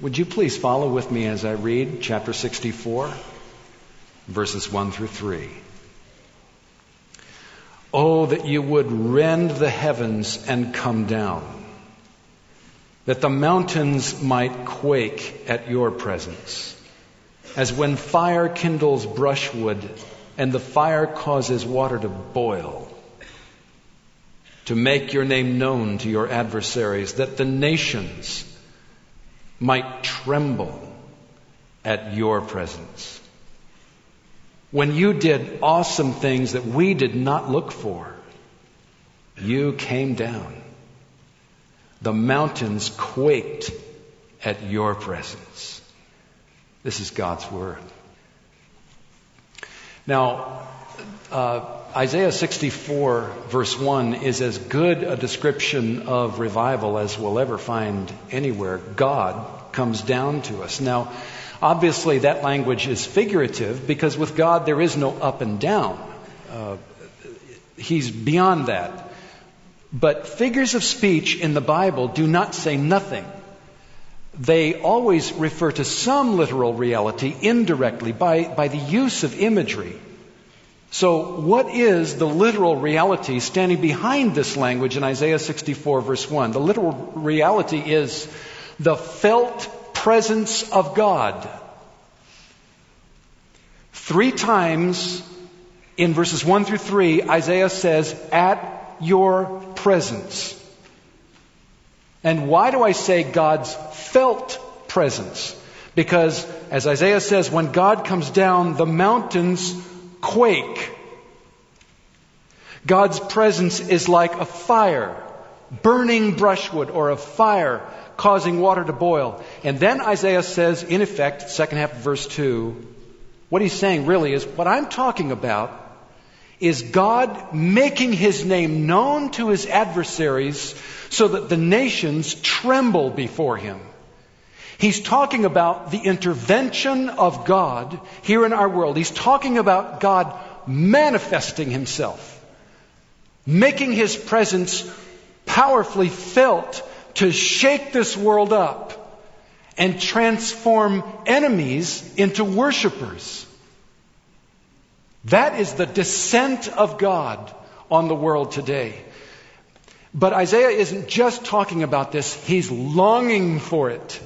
Would you please follow with me as I read chapter 64, verses 1 through 3? Oh, that you would rend the heavens and come down, that the mountains might quake at your presence, as when fire kindles brushwood and the fire causes water to boil to make your name known to your adversaries, that the nations might tremble at your presence. When you did awesome things that we did not look for, you came down. The mountains quaked at your presence. This is God's Word. Now, uh, Isaiah 64, verse 1, is as good a description of revival as we'll ever find anywhere. God comes down to us. Now, obviously, that language is figurative because with God there is no up and down. Uh, he's beyond that. But figures of speech in the Bible do not say nothing. They always refer to some literal reality indirectly by, by the use of imagery. So, what is the literal reality standing behind this language in Isaiah 64, verse 1? The literal reality is the felt presence of God. Three times in verses 1 through 3, Isaiah says, at your presence. And why do I say God's felt presence? Because, as Isaiah says, when God comes down, the mountains quake. God's presence is like a fire, burning brushwood, or a fire causing water to boil. And then Isaiah says, in effect, second half of verse 2, what he's saying really is what I'm talking about is God making his name known to his adversaries so that the nations tremble before him. He's talking about the intervention of God here in our world. He's talking about God manifesting himself, making his presence powerfully felt to shake this world up and transform enemies into worshipers. That is the descent of God on the world today. But Isaiah isn't just talking about this, he's longing for it.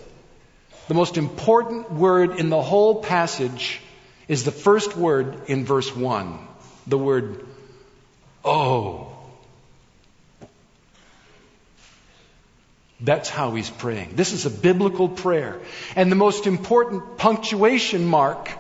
The most important word in the whole passage is the first word in verse 1 the word, oh. That's how he's praying. This is a biblical prayer. And the most important punctuation mark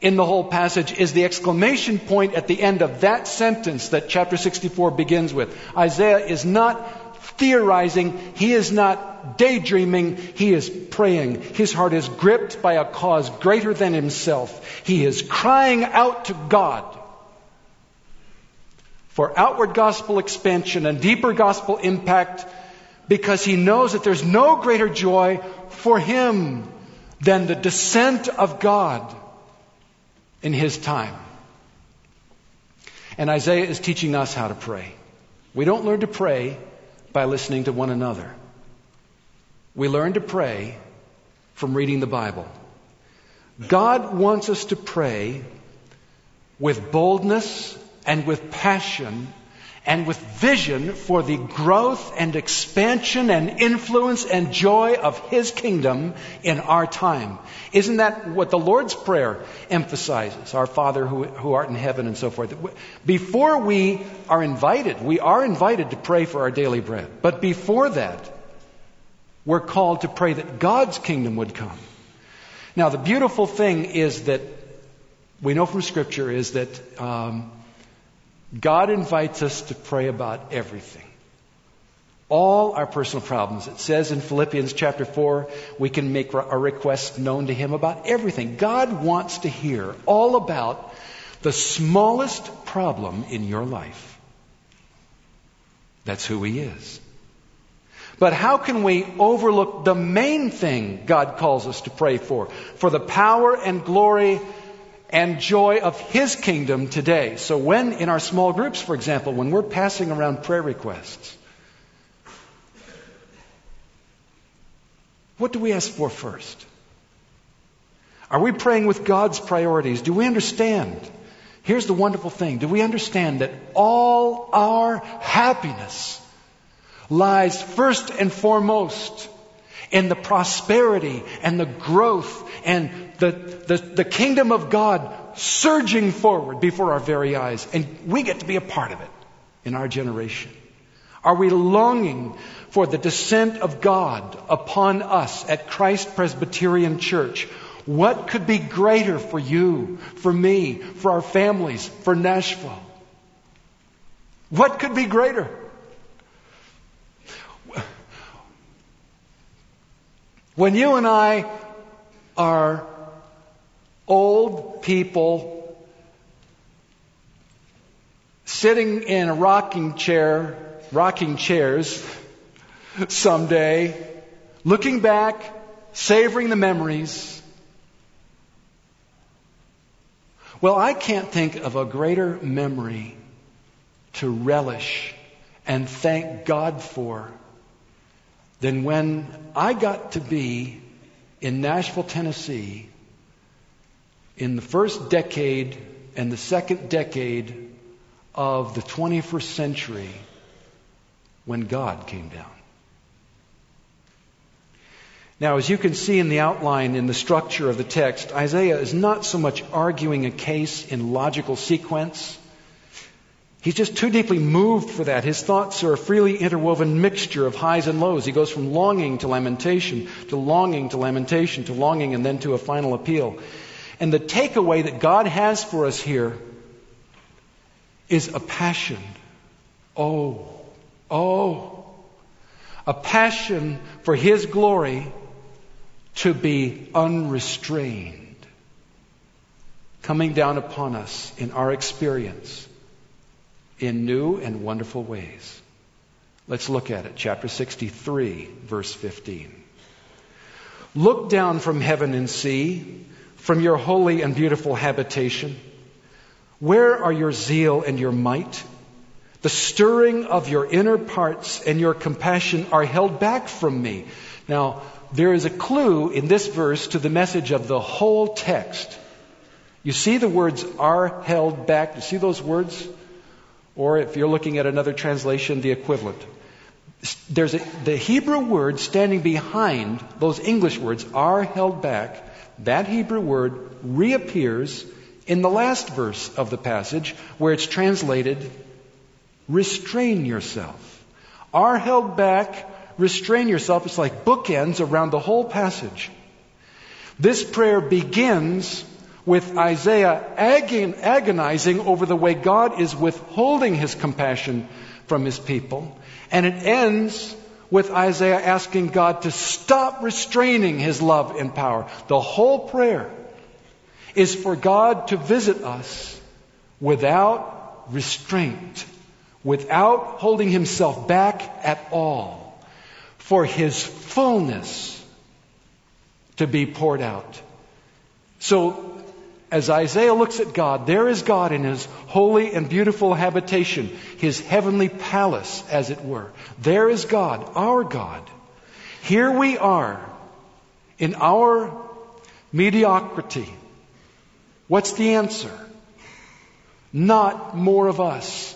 in the whole passage is the exclamation point at the end of that sentence that chapter 64 begins with. Isaiah is not theorizing. He is not daydreaming, he is praying. His heart is gripped by a cause greater than himself. He is crying out to God for outward gospel expansion and deeper gospel impact because he knows that there's no greater joy for him than the descent of God in his time. And Isaiah is teaching us how to pray. We don't learn to pray by listening to one another. We learn to pray from reading the Bible. God wants us to pray with boldness and with passion and with vision for the growth and expansion and influence and joy of His kingdom in our time. Isn't that what the Lord's Prayer emphasizes? Our Father who, who art in heaven and so forth. Before we are invited, we are invited to pray for our daily bread. But before that, we're called to pray that God's kingdom would come. Now, the beautiful thing is that we know from Scripture is that um, God invites us to pray about everything. All our personal problems. It says in Philippians chapter 4, we can make our requests known to Him about everything. God wants to hear all about the smallest problem in your life. That's who He is. But how can we overlook the main thing God calls us to pray for? For the power and glory and joy of His kingdom today. So when in our small groups, for example, when we're passing around prayer requests, what do we ask for first? Are we praying with God's priorities? Do we understand? Here's the wonderful thing. Do we understand that all our happiness lies first and foremost in the prosperity and the growth and the, the, the kingdom of God surging forward before our very eyes. And we get to be a part of it in our generation. Are we longing for the descent of God upon us at Christ Presbyterian Church? What could be greater for you, for me, for our families, for Nashville? What could be greater? When you and I are old people sitting in a rocking chair, rocking chairs someday, looking back, savoring the memories. Well, I can't think of a greater memory to relish and thank God for than when I got to be in Nashville, Tennessee in the first decade and the second decade of the 21st century when God came down. Now, as you can see in the outline in the structure of the text, Isaiah is not so much arguing a case in logical sequence He's just too deeply moved for that. His thoughts are a freely interwoven mixture of highs and lows. He goes from longing to lamentation, to longing to lamentation, to longing and then to a final appeal. And the takeaway that God has for us here is a passion. Oh, oh, a passion for His glory to be unrestrained, coming down upon us in our experience in new and wonderful ways. Let's look at it. Chapter 63, verse 15. Look down from heaven and see, from your holy and beautiful habitation. Where are your zeal and your might? The stirring of your inner parts and your compassion are held back from me. Now, there is a clue in this verse to the message of the whole text. You see the words are held back. You see those words? Or if you're looking at another translation, the equivalent. There's a, the Hebrew word standing behind those English words are held back. That Hebrew word reappears in the last verse of the passage where it's translated restrain yourself. Are held back, restrain yourself. It's like bookends around the whole passage. This prayer begins with Isaiah agon- agonizing over the way God is withholding his compassion from his people. And it ends with Isaiah asking God to stop restraining his love and power. The whole prayer is for God to visit us without restraint, without holding himself back at all, for his fullness to be poured out. So as Isaiah looks at God, there is God in his holy and beautiful habitation, his heavenly palace, as it were. There is God, our God. Here we are in our mediocrity. What's the answer? Not more of us,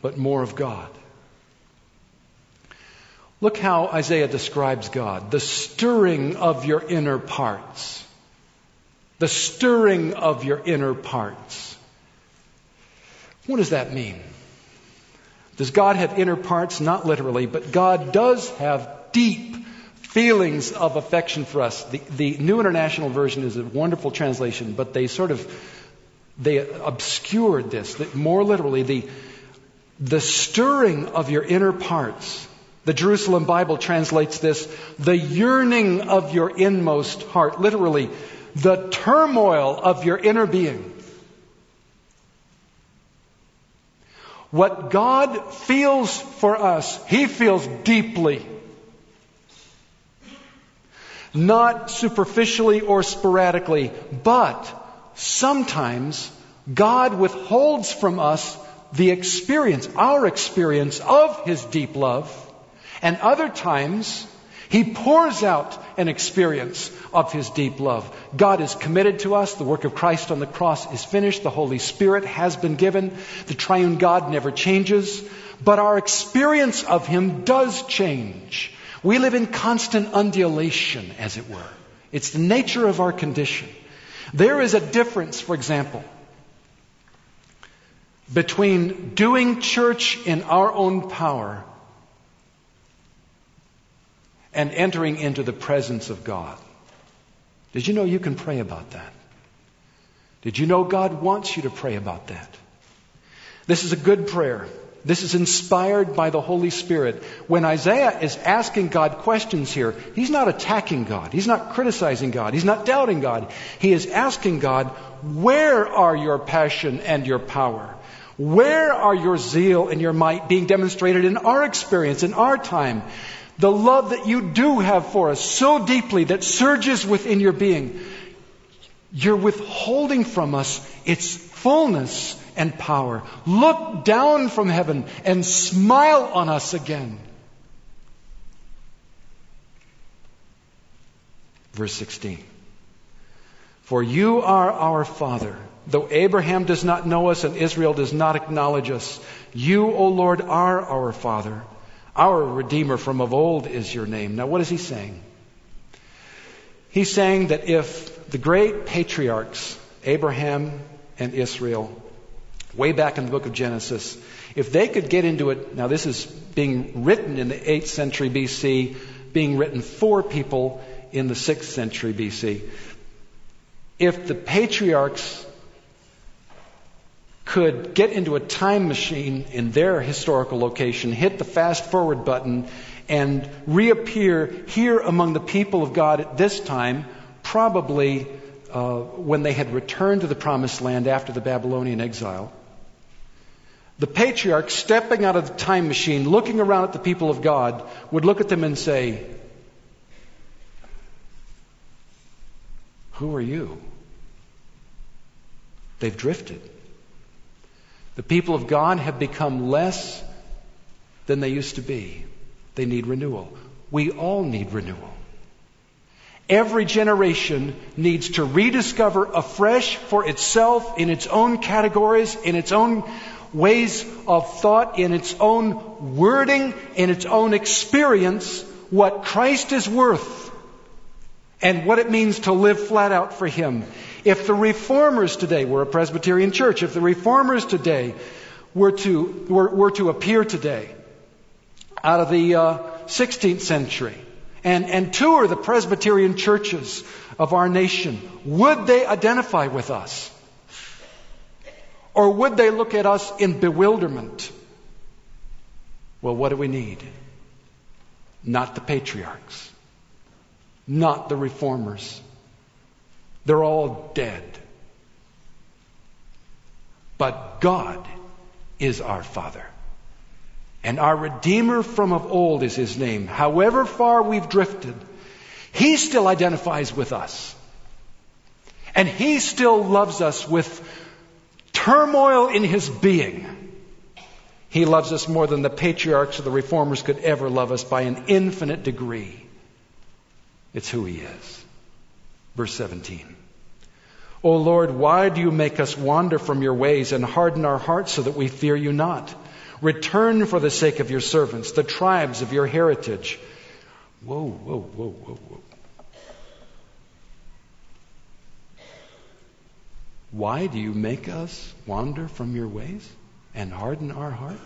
but more of God. Look how Isaiah describes God the stirring of your inner parts the stirring of your inner parts. What does that mean? Does God have inner parts? Not literally, but God does have deep feelings of affection for us. The, the New International Version is a wonderful translation, but they sort of they obscured this. More literally, the the stirring of your inner parts. The Jerusalem Bible translates this, the yearning of your inmost heart. Literally, the turmoil of your inner being. What God feels for us, He feels deeply. Not superficially or sporadically, but sometimes God withholds from us the experience, our experience of His deep love, and other times He pours out an experience of His deep love. God is committed to us. The work of Christ on the cross is finished. The Holy Spirit has been given. The triune God never changes. But our experience of Him does change. We live in constant undulation, as it were. It's the nature of our condition. There is a difference, for example, between doing church in our own power and entering into the presence of God. Did you know you can pray about that? Did you know God wants you to pray about that? This is a good prayer. This is inspired by the Holy Spirit. When Isaiah is asking God questions here, he's not attacking God. He's not criticizing God. He's not doubting God. He is asking God, where are your passion and your power? Where are your zeal and your might being demonstrated in our experience, in our time? The love that you do have for us so deeply that surges within your being. You're withholding from us its fullness and power. Look down from heaven and smile on us again. Verse 16. For you are our Father. Though Abraham does not know us and Israel does not acknowledge us, you, O Lord, are our Father. Our Redeemer from of old is your name. Now, what is he saying? He's saying that if the great patriarchs, Abraham and Israel, way back in the book of Genesis, if they could get into it, now this is being written in the 8th century BC, being written for people in the 6th century BC. If the patriarchs could get into a time machine in their historical location, hit the fast forward button, and reappear here among the people of God at this time, probably uh, when they had returned to the promised land after the Babylonian exile. The patriarch, stepping out of the time machine, looking around at the people of God, would look at them and say, Who are you? They've drifted. The people of God have become less than they used to be. They need renewal. We all need renewal. Every generation needs to rediscover afresh for itself in its own categories, in its own ways of thought, in its own wording, in its own experience, what Christ is worth and what it means to live flat out for Him. If the reformers today, we're a Presbyterian church, if the reformers today were to, were, were to appear today out of the uh, 16th century and, and tour the Presbyterian churches of our nation, would they identify with us? Or would they look at us in bewilderment? Well, what do we need? Not the patriarchs, not the reformers they're all dead. But God is our Father. And our Redeemer from of old is His name. However far we've drifted, He still identifies with us. And He still loves us with turmoil in His being. He loves us more than the patriarchs or the reformers could ever love us by an infinite degree. It's who He is. Verse 17. O Lord, why do you make us wander from your ways and harden our hearts so that we fear you not? Return for the sake of your servants, the tribes of your heritage. Whoa, whoa, whoa, whoa, whoa. Why do you make us wander from your ways and harden our heart?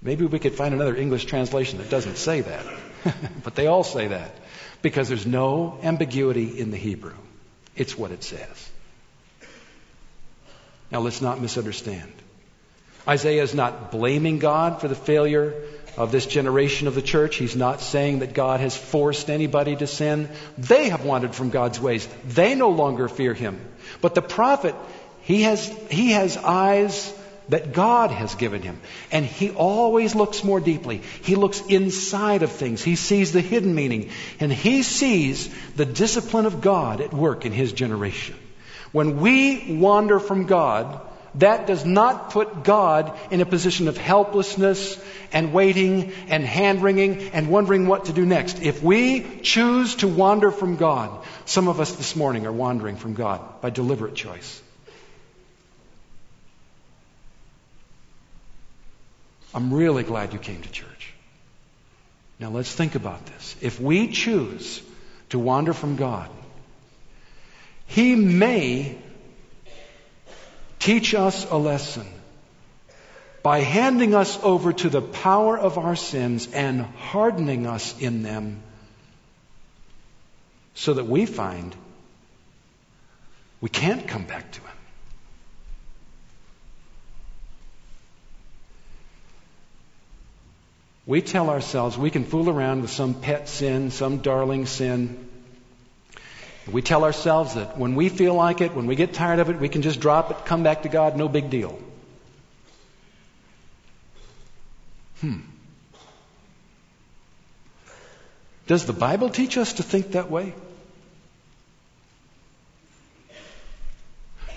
Maybe we could find another English translation that doesn't say that, but they all say that because there's no ambiguity in the Hebrew. It's what it says. Now let's not misunderstand. Isaiah is not blaming God for the failure of this generation of the church. He's not saying that God has forced anybody to sin. They have wandered from God's ways. They no longer fear him. But the prophet, he has, he has eyes that God has given him. And he always looks more deeply. He looks inside of things. He sees the hidden meaning. And he sees the discipline of God at work in his generation. When we wander from God, that does not put God in a position of helplessness and waiting and hand wringing and wondering what to do next. If we choose to wander from God, some of us this morning are wandering from God by deliberate choice. I'm really glad you came to church. Now let's think about this. If we choose to wander from God, He may teach us a lesson by handing us over to the power of our sins and hardening us in them so that we find we can't come back to Him. We tell ourselves we can fool around with some pet sin, some darling sin. We tell ourselves that when we feel like it, when we get tired of it, we can just drop it, come back to God, no big deal. Hmm. Does the Bible teach us to think that way?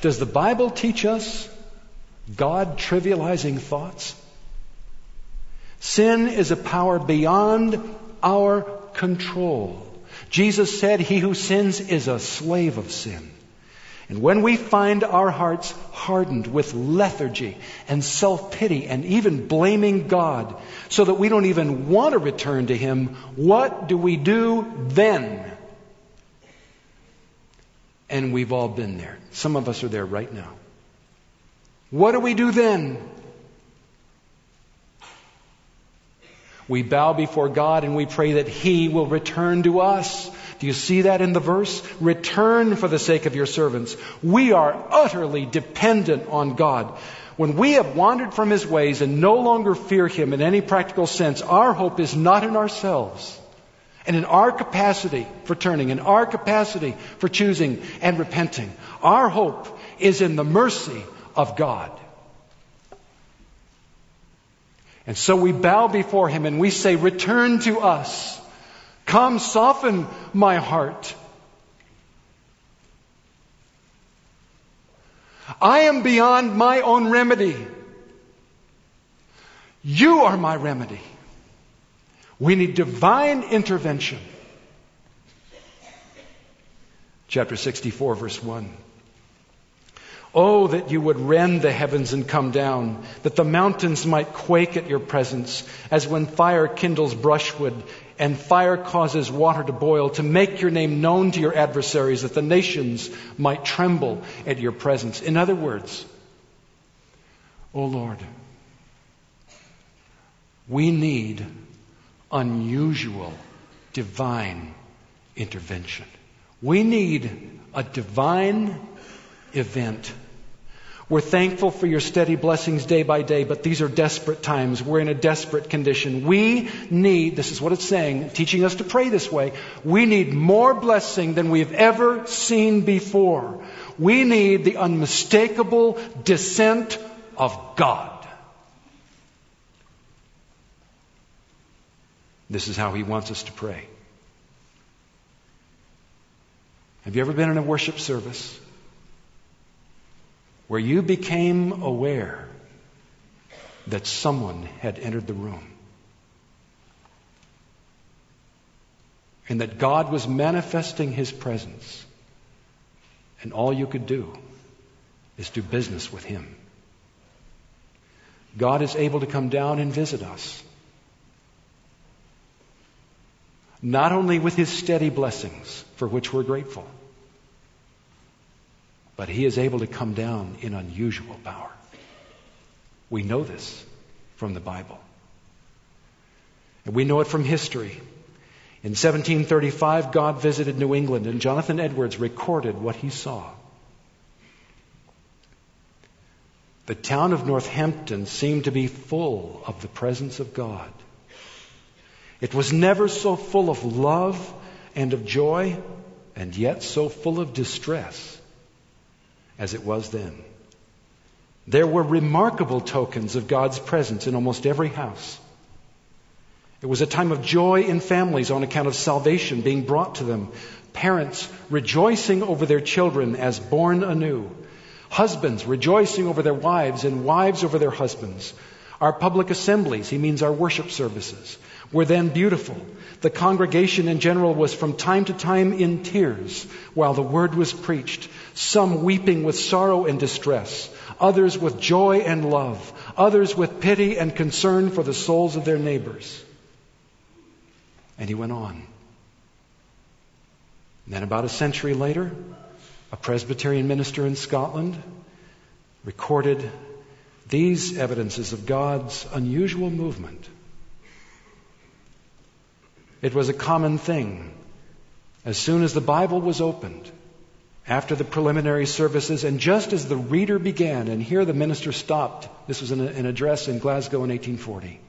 Does the Bible teach us God trivializing thoughts? Sin is a power beyond our control. Jesus said, He who sins is a slave of sin. And when we find our hearts hardened with lethargy and self pity and even blaming God so that we don't even want to return to Him, what do we do then? And we've all been there. Some of us are there right now. What do we do then? We bow before God and we pray that He will return to us. Do you see that in the verse? Return for the sake of your servants. We are utterly dependent on God. When we have wandered from His ways and no longer fear Him in any practical sense, our hope is not in ourselves and in our capacity for turning, in our capacity for choosing and repenting. Our hope is in the mercy of God. And so we bow before him and we say, Return to us. Come, soften my heart. I am beyond my own remedy. You are my remedy. We need divine intervention. Chapter 64, verse 1. Oh, that you would rend the heavens and come down, that the mountains might quake at your presence, as when fire kindles brushwood and fire causes water to boil, to make your name known to your adversaries, that the nations might tremble at your presence. In other words, oh Lord, we need unusual divine intervention. We need a divine event. We're thankful for your steady blessings day by day, but these are desperate times. We're in a desperate condition. We need, this is what it's saying, teaching us to pray this way. We need more blessing than we've ever seen before. We need the unmistakable descent of God. This is how He wants us to pray. Have you ever been in a worship service where you became aware that someone had entered the room. And that God was manifesting His presence. And all you could do is do business with Him. God is able to come down and visit us. Not only with His steady blessings, for which we're grateful but he is able to come down in unusual power. We know this from the Bible. And we know it from history. In 1735, God visited New England, and Jonathan Edwards recorded what he saw. The town of Northampton seemed to be full of the presence of God. It was never so full of love and of joy, and yet so full of distress as it was then. There were remarkable tokens of God's presence in almost every house. It was a time of joy in families on account of salvation being brought to them, parents rejoicing over their children as born anew, Husbands rejoicing over their wives and wives over their husbands. Our public assemblies, he means our worship services, were then beautiful. The congregation in general was from time to time in tears while the word was preached, some weeping with sorrow and distress, others with joy and love, others with pity and concern for the souls of their neighbors. And he went on. And then, about a century later, a Presbyterian minister in Scotland recorded these evidences of God's unusual movement. It was a common thing. As soon as the Bible was opened, after the preliminary services, and just as the reader began, and here the minister stopped, this was an, address in Glasgow in 1840.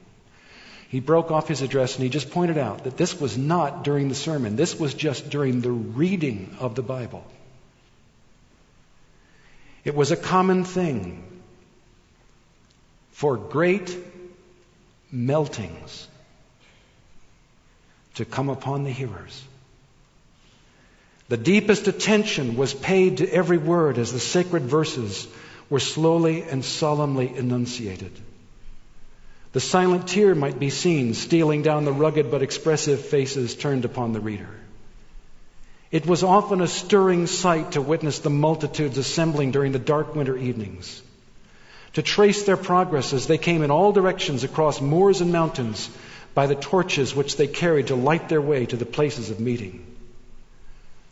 He broke off his address and he just pointed out that this was not during the sermon, this was just during the reading of the Bible. It was a common thing for great meltings to come upon the hearers. The deepest attention was paid to every word as the sacred verses were slowly and solemnly enunciated. The silent tear might be seen stealing down the rugged but expressive faces turned upon the reader. It was often a stirring sight to witness the multitudes assembling during the dark winter evenings, to trace their progress as they came in all directions across moors and mountains by the torches which they carried to light their way to the places of meeting.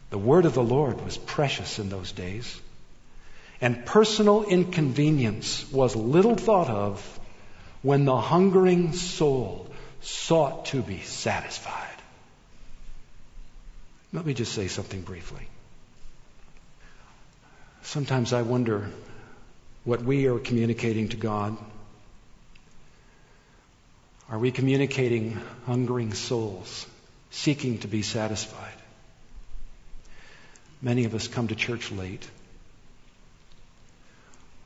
The word of the Lord was precious in those days, and personal inconvenience was little thought of when the hungering soul sought to be satisfied. Let me just say something briefly. Sometimes I wonder what we are communicating to God. Are we communicating hungering souls seeking to be satisfied? Many of us come to church late.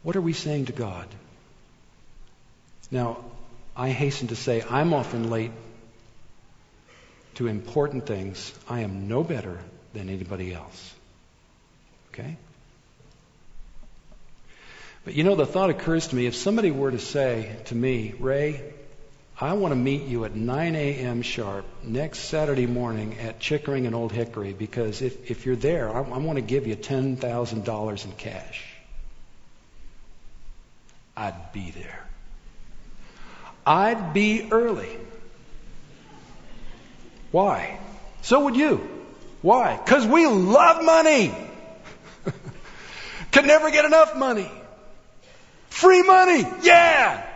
What are we saying to God? Now, I hasten to say I'm often late to important things, I am no better than anybody else. Okay? But you know, the thought occurs to me if somebody were to say to me, Ray, I want to meet you at 9 a.m. sharp next Saturday morning at Chickering and Old Hickory because if, if you're there, I, I want to give you $10,000 in cash. I'd be there. I'd be early. Why? So would you. Why? Because we love money. Could never get enough money. Free money. Yeah.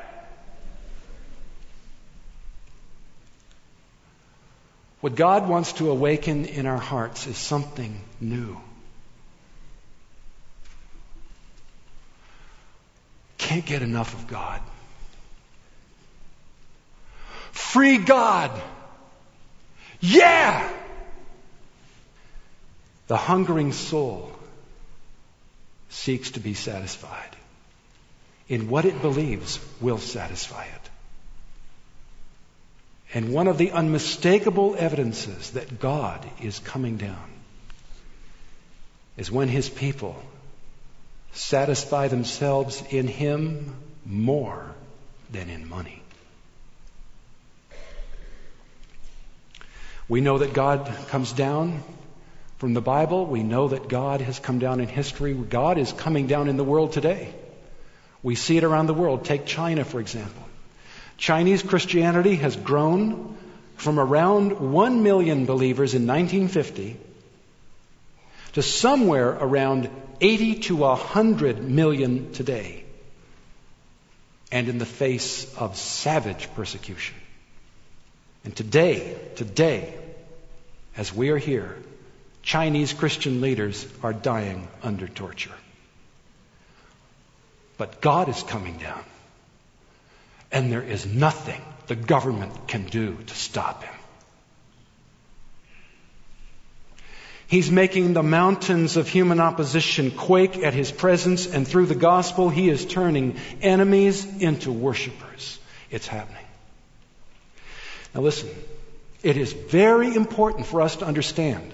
What God wants to awaken in our hearts is something new. Can't get enough of God. Free God. Yeah! The hungering soul seeks to be satisfied in what it believes will satisfy it. And one of the unmistakable evidences that God is coming down is when his people satisfy themselves in him more than in money. We know that God comes down from the Bible. We know that God has come down in history. God is coming down in the world today. We see it around the world. Take China, for example. Chinese Christianity has grown from around 1 million believers in 1950 to somewhere around 80 to 100 million today. And in the face of savage persecution. And today, today, as we are here, Chinese Christian leaders are dying under torture. But God is coming down. And there is nothing the government can do to stop him. He's making the mountains of human opposition quake at his presence, and through the gospel, he is turning enemies into worshipers. It's happening. Now listen, it is very important for us to understand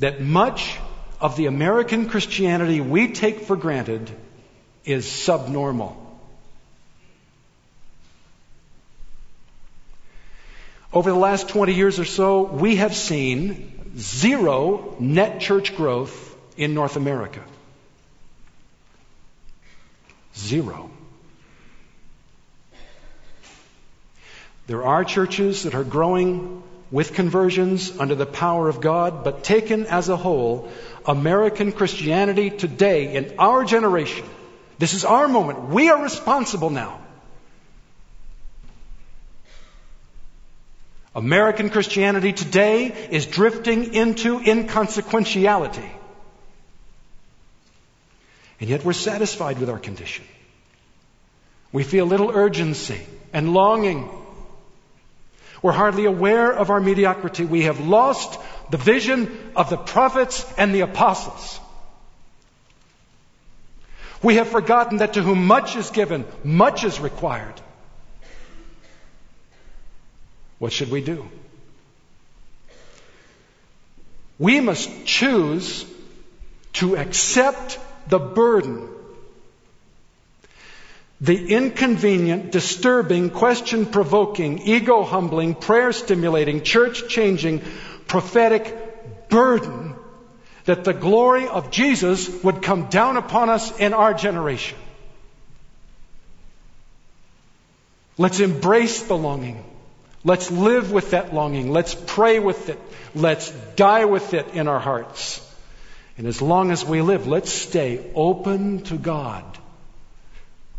that much of the American Christianity we take for granted is subnormal. Over the last 20 years or so, we have seen zero net church growth in North America. Zero. There are churches that are growing with conversions under the power of God, but taken as a whole, American Christianity today, in our generation, this is our moment. We are responsible now. American Christianity today is drifting into inconsequentiality. And yet we're satisfied with our condition. We feel little urgency and longing we're hardly aware of our mediocrity. We have lost the vision of the prophets and the apostles. We have forgotten that to whom much is given, much is required. What should we do? We must choose to accept the burden the inconvenient, disturbing, question provoking, ego humbling, prayer stimulating, church changing, prophetic burden that the glory of Jesus would come down upon us in our generation. Let's embrace the longing. Let's live with that longing. Let's pray with it. Let's die with it in our hearts. And as long as we live, let's stay open to God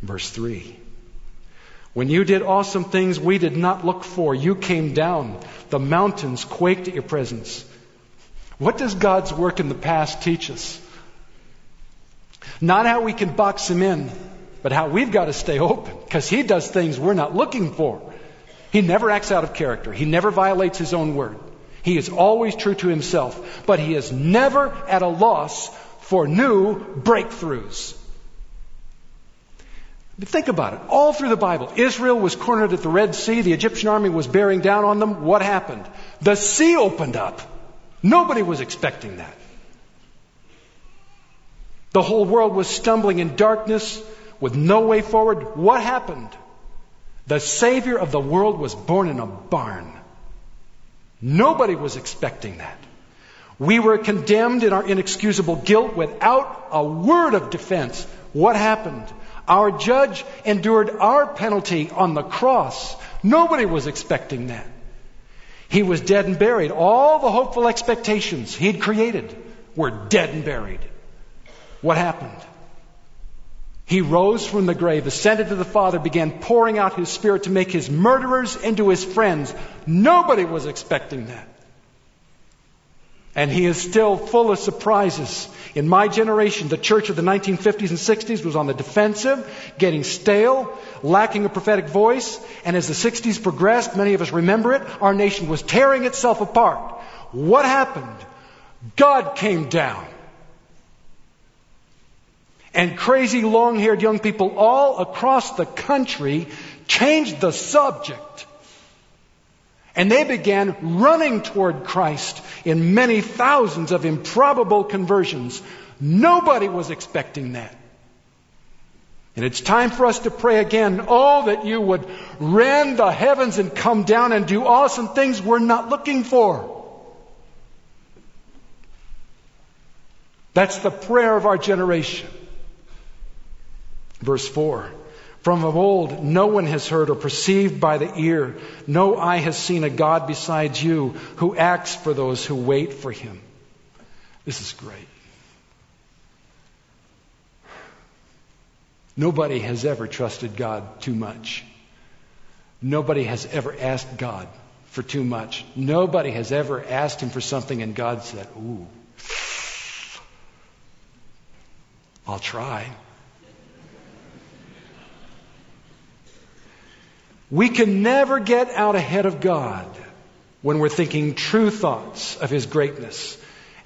Verse 3. When you did awesome things we did not look for, you came down. The mountains quaked at your presence. What does God's work in the past teach us? Not how we can box him in, but how we've got to stay open because he does things we're not looking for. He never acts out of character. He never violates his own word. He is always true to himself, but he is never at a loss for new breakthroughs. Think about it. All through the Bible, Israel was cornered at the Red Sea. The Egyptian army was bearing down on them. What happened? The sea opened up. Nobody was expecting that. The whole world was stumbling in darkness with no way forward. What happened? The Savior of the world was born in a barn. Nobody was expecting that. We were condemned in our inexcusable guilt without a word of defense. What happened? Our judge endured our penalty on the cross. Nobody was expecting that. He was dead and buried. All the hopeful expectations he'd created were dead and buried. What happened? He rose from the grave, ascended to the Father, began pouring out his Spirit to make his murderers into his friends. Nobody was expecting that. And he is still full of surprises. In my generation, the church of the 1950s and 60s was on the defensive, getting stale, lacking a prophetic voice. And as the 60s progressed, many of us remember it, our nation was tearing itself apart. What happened? God came down. And crazy long haired young people all across the country changed the subject and they began running toward Christ in many thousands of improbable conversions. Nobody was expecting that. And it's time for us to pray again. Oh, that you would rend the heavens and come down and do awesome things we're not looking for. That's the prayer of our generation. Verse 4. From of old, no one has heard or perceived by the ear. No eye has seen a God besides you who acts for those who wait for him. This is great. Nobody has ever trusted God too much. Nobody has ever asked God for too much. Nobody has ever asked him for something and God said, Ooh, I'll try. We can never get out ahead of God when we're thinking true thoughts of His greatness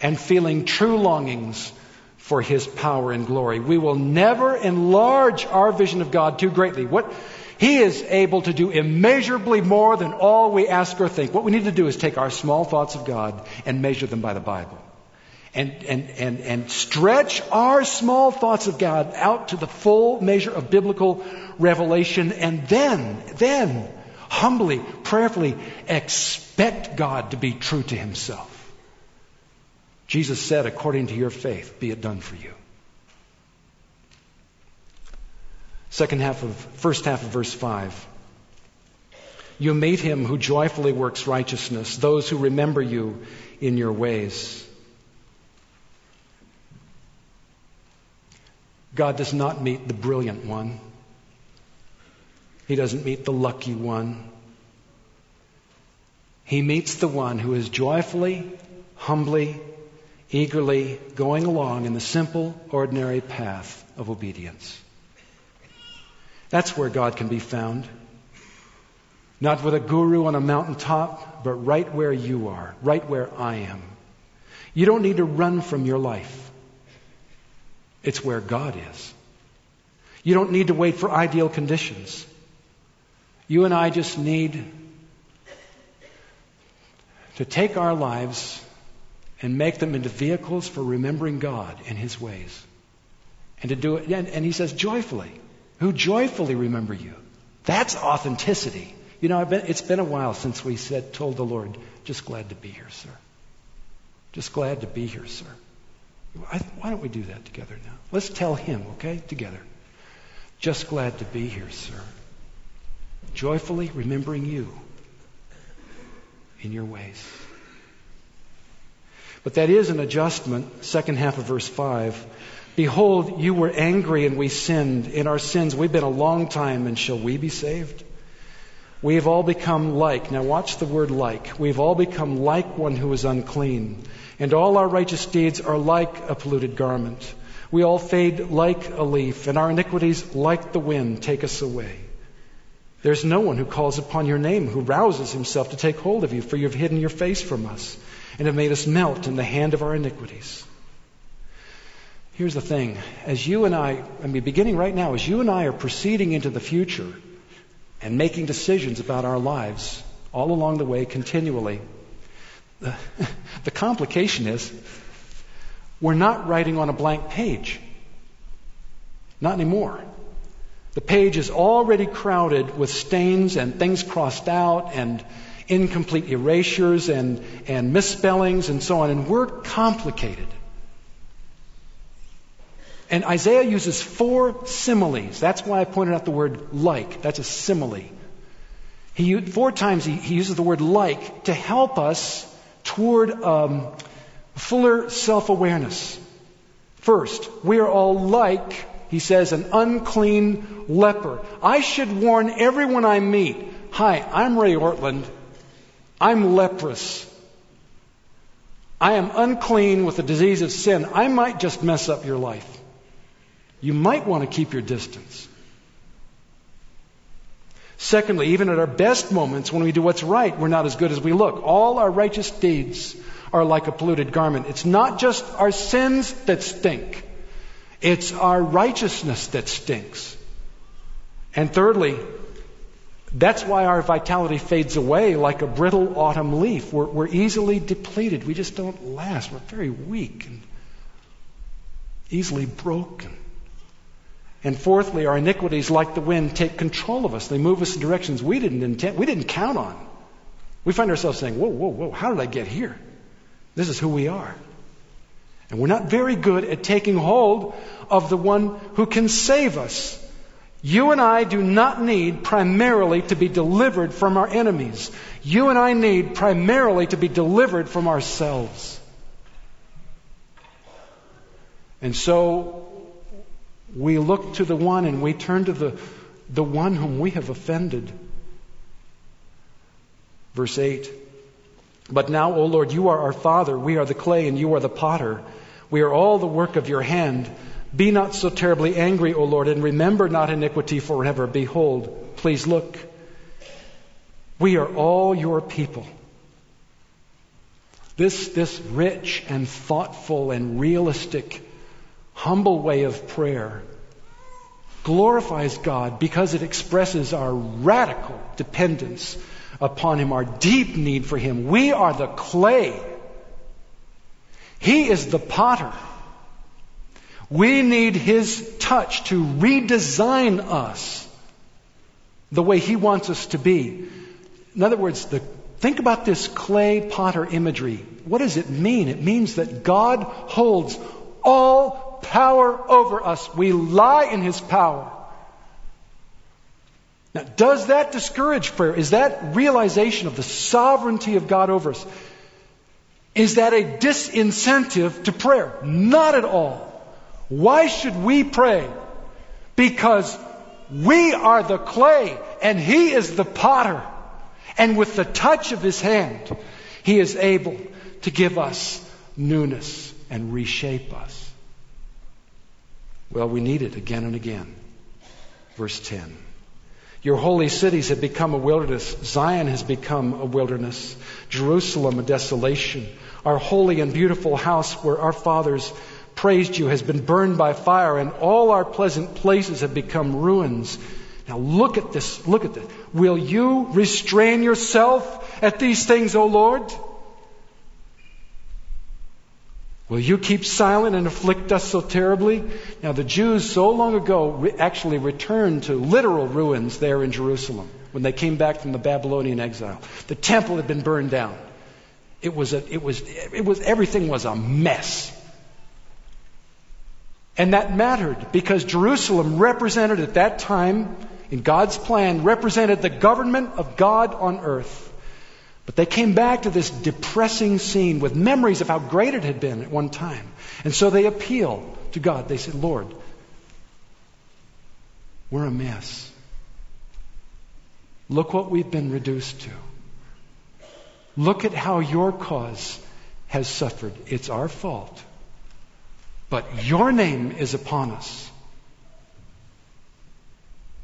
and feeling true longings for His power and glory. We will never enlarge our vision of God too greatly. What He is able to do immeasurably more than all we ask or think. What we need to do is take our small thoughts of God and measure them by the Bible. And, and, and, and stretch our small thoughts of God out to the full measure of biblical revelation and then, then, humbly, prayerfully expect God to be true to himself. Jesus said, according to your faith, be it done for you. Second half of, first half of verse 5. You meet him who joyfully works righteousness, those who remember you in your ways. God does not meet the brilliant one. He doesn't meet the lucky one. He meets the one who is joyfully, humbly, eagerly going along in the simple, ordinary path of obedience. That's where God can be found. Not with a guru on a mountaintop, but right where you are, right where I am. You don't need to run from your life. It's where God is. You don't need to wait for ideal conditions. You and I just need to take our lives and make them into vehicles for remembering God and His ways. And to do it, and, and He says joyfully, who joyfully remember you. That's authenticity. You know, been, it's been a while since we said, told the Lord, just glad to be here, sir. Just glad to be here, sir. Why don't we do that together now? Let's tell him, okay, together. Just glad to be here, sir. Joyfully remembering you in your ways. But that is an adjustment, second half of verse 5. Behold, you were angry and we sinned. In our sins, we've been a long time, and shall we be saved? We have all become like, now watch the word like. We've all become like one who is unclean, and all our righteous deeds are like a polluted garment. We all fade like a leaf, and our iniquities, like the wind, take us away. There's no one who calls upon your name, who rouses himself to take hold of you, for you've hidden your face from us and have made us melt in the hand of our iniquities. Here's the thing. As you and I, I mean, beginning right now, as you and I are proceeding into the future and making decisions about our lives all along the way continually, the, the complication is we're not writing on a blank page. Not anymore. The page is already crowded with stains and things crossed out and incomplete erasures and, and misspellings and so on, and we're complicated. And Isaiah uses four similes. That's why I pointed out the word like. That's a simile. He, four times he, he uses the word like to help us toward um, fuller self awareness. First, we are all like, he says, an unclean leper. I should warn everyone I meet Hi, I'm Ray Ortlund. I'm leprous. I am unclean with the disease of sin. I might just mess up your life. You might want to keep your distance. Secondly, even at our best moments when we do what's right, we're not as good as we look. All our righteous deeds are like a polluted garment. It's not just our sins that stink. It's our righteousness that stinks. And thirdly, that's why our vitality fades away like a brittle autumn leaf. We're, we're, easily depleted. We just don't last. We're very weak and easily broken. And fourthly, our iniquities, like the wind, take control of us. They move us in directions we didn't intend, we didn't count on. We find ourselves saying, Whoa, whoa, whoa, how did I get here? This is who we are. And we're not very good at taking hold of the one who can save us. You and I do not need primarily to be delivered from our enemies. You and I need primarily to be delivered from ourselves. And so we look to the one and we turn to the, the one whom we have offended. Verse 8 But now, O Lord, you are our Father, we are the clay, and you are the potter. We are all the work of your hand. Be not so terribly angry, O Lord, and remember not iniquity forever. Behold, please look. We are all your people. This, this rich and thoughtful and realistic, humble way of prayer glorifies God because it expresses our radical dependence upon Him, our deep need for Him. We are the clay. He is the potter. We need His touch to redesign us the way He wants us to be. In other words, the, think about this clay potter imagery. What does it mean? It means that God holds all power over us. We lie in His power. Now, does that discourage prayer? Is that realization of the sovereignty of God over us? Is that a disincentive to prayer? Not at all. Why should we pray? Because we are the clay and He is the potter. And with the touch of His hand, He is able to give us newness and reshape us. Well, we need it again and again. Verse 10. Your holy cities have become a wilderness. Zion has become a wilderness. Jerusalem a desolation. Our holy and beautiful house where our fathers praised you has been burned by fire and all our pleasant places have become ruins. Now look at this, look at this. Will you restrain yourself at these things, O Lord? Will you keep silent and afflict us so terribly? Now, the Jews so long ago re- actually returned to literal ruins there in Jerusalem when they came back from the Babylonian exile. The temple had been burned down. It was, a, it was, it was, everything was a mess. And that mattered because Jerusalem represented at that time, in God's plan, represented the government of God on earth. But they came back to this depressing scene with memories of how great it had been at one time. And so they appeal to God. They said, Lord, we're a mess. Look what we've been reduced to. Look at how your cause has suffered. It's our fault. But your name is upon us.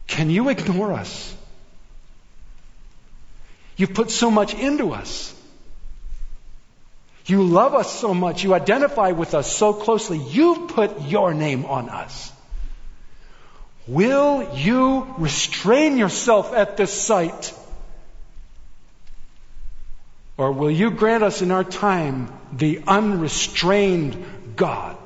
Can you ignore us? You put so much into us. You love us so much. You identify with us so closely. You've put your name on us. Will you restrain yourself at this sight? Or will you grant us in our time the unrestrained God?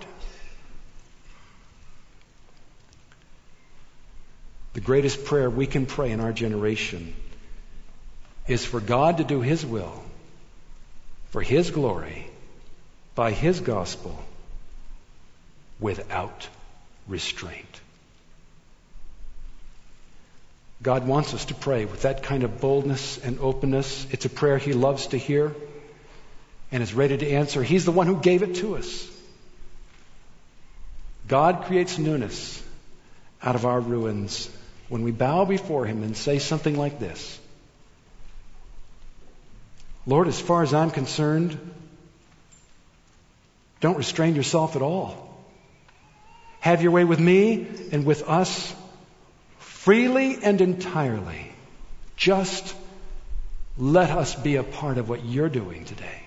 The greatest prayer we can pray in our generation is for God to do His will, for His glory, by His gospel, without restraint. God wants us to pray with that kind of boldness and openness. It's a prayer He loves to hear and is ready to answer. He's the one who gave it to us. God creates newness out of our ruins when we bow before Him and say something like this Lord, as far as I'm concerned, don't restrain yourself at all. Have your way with me and with us freely and entirely. Just let us be a part of what you're doing today.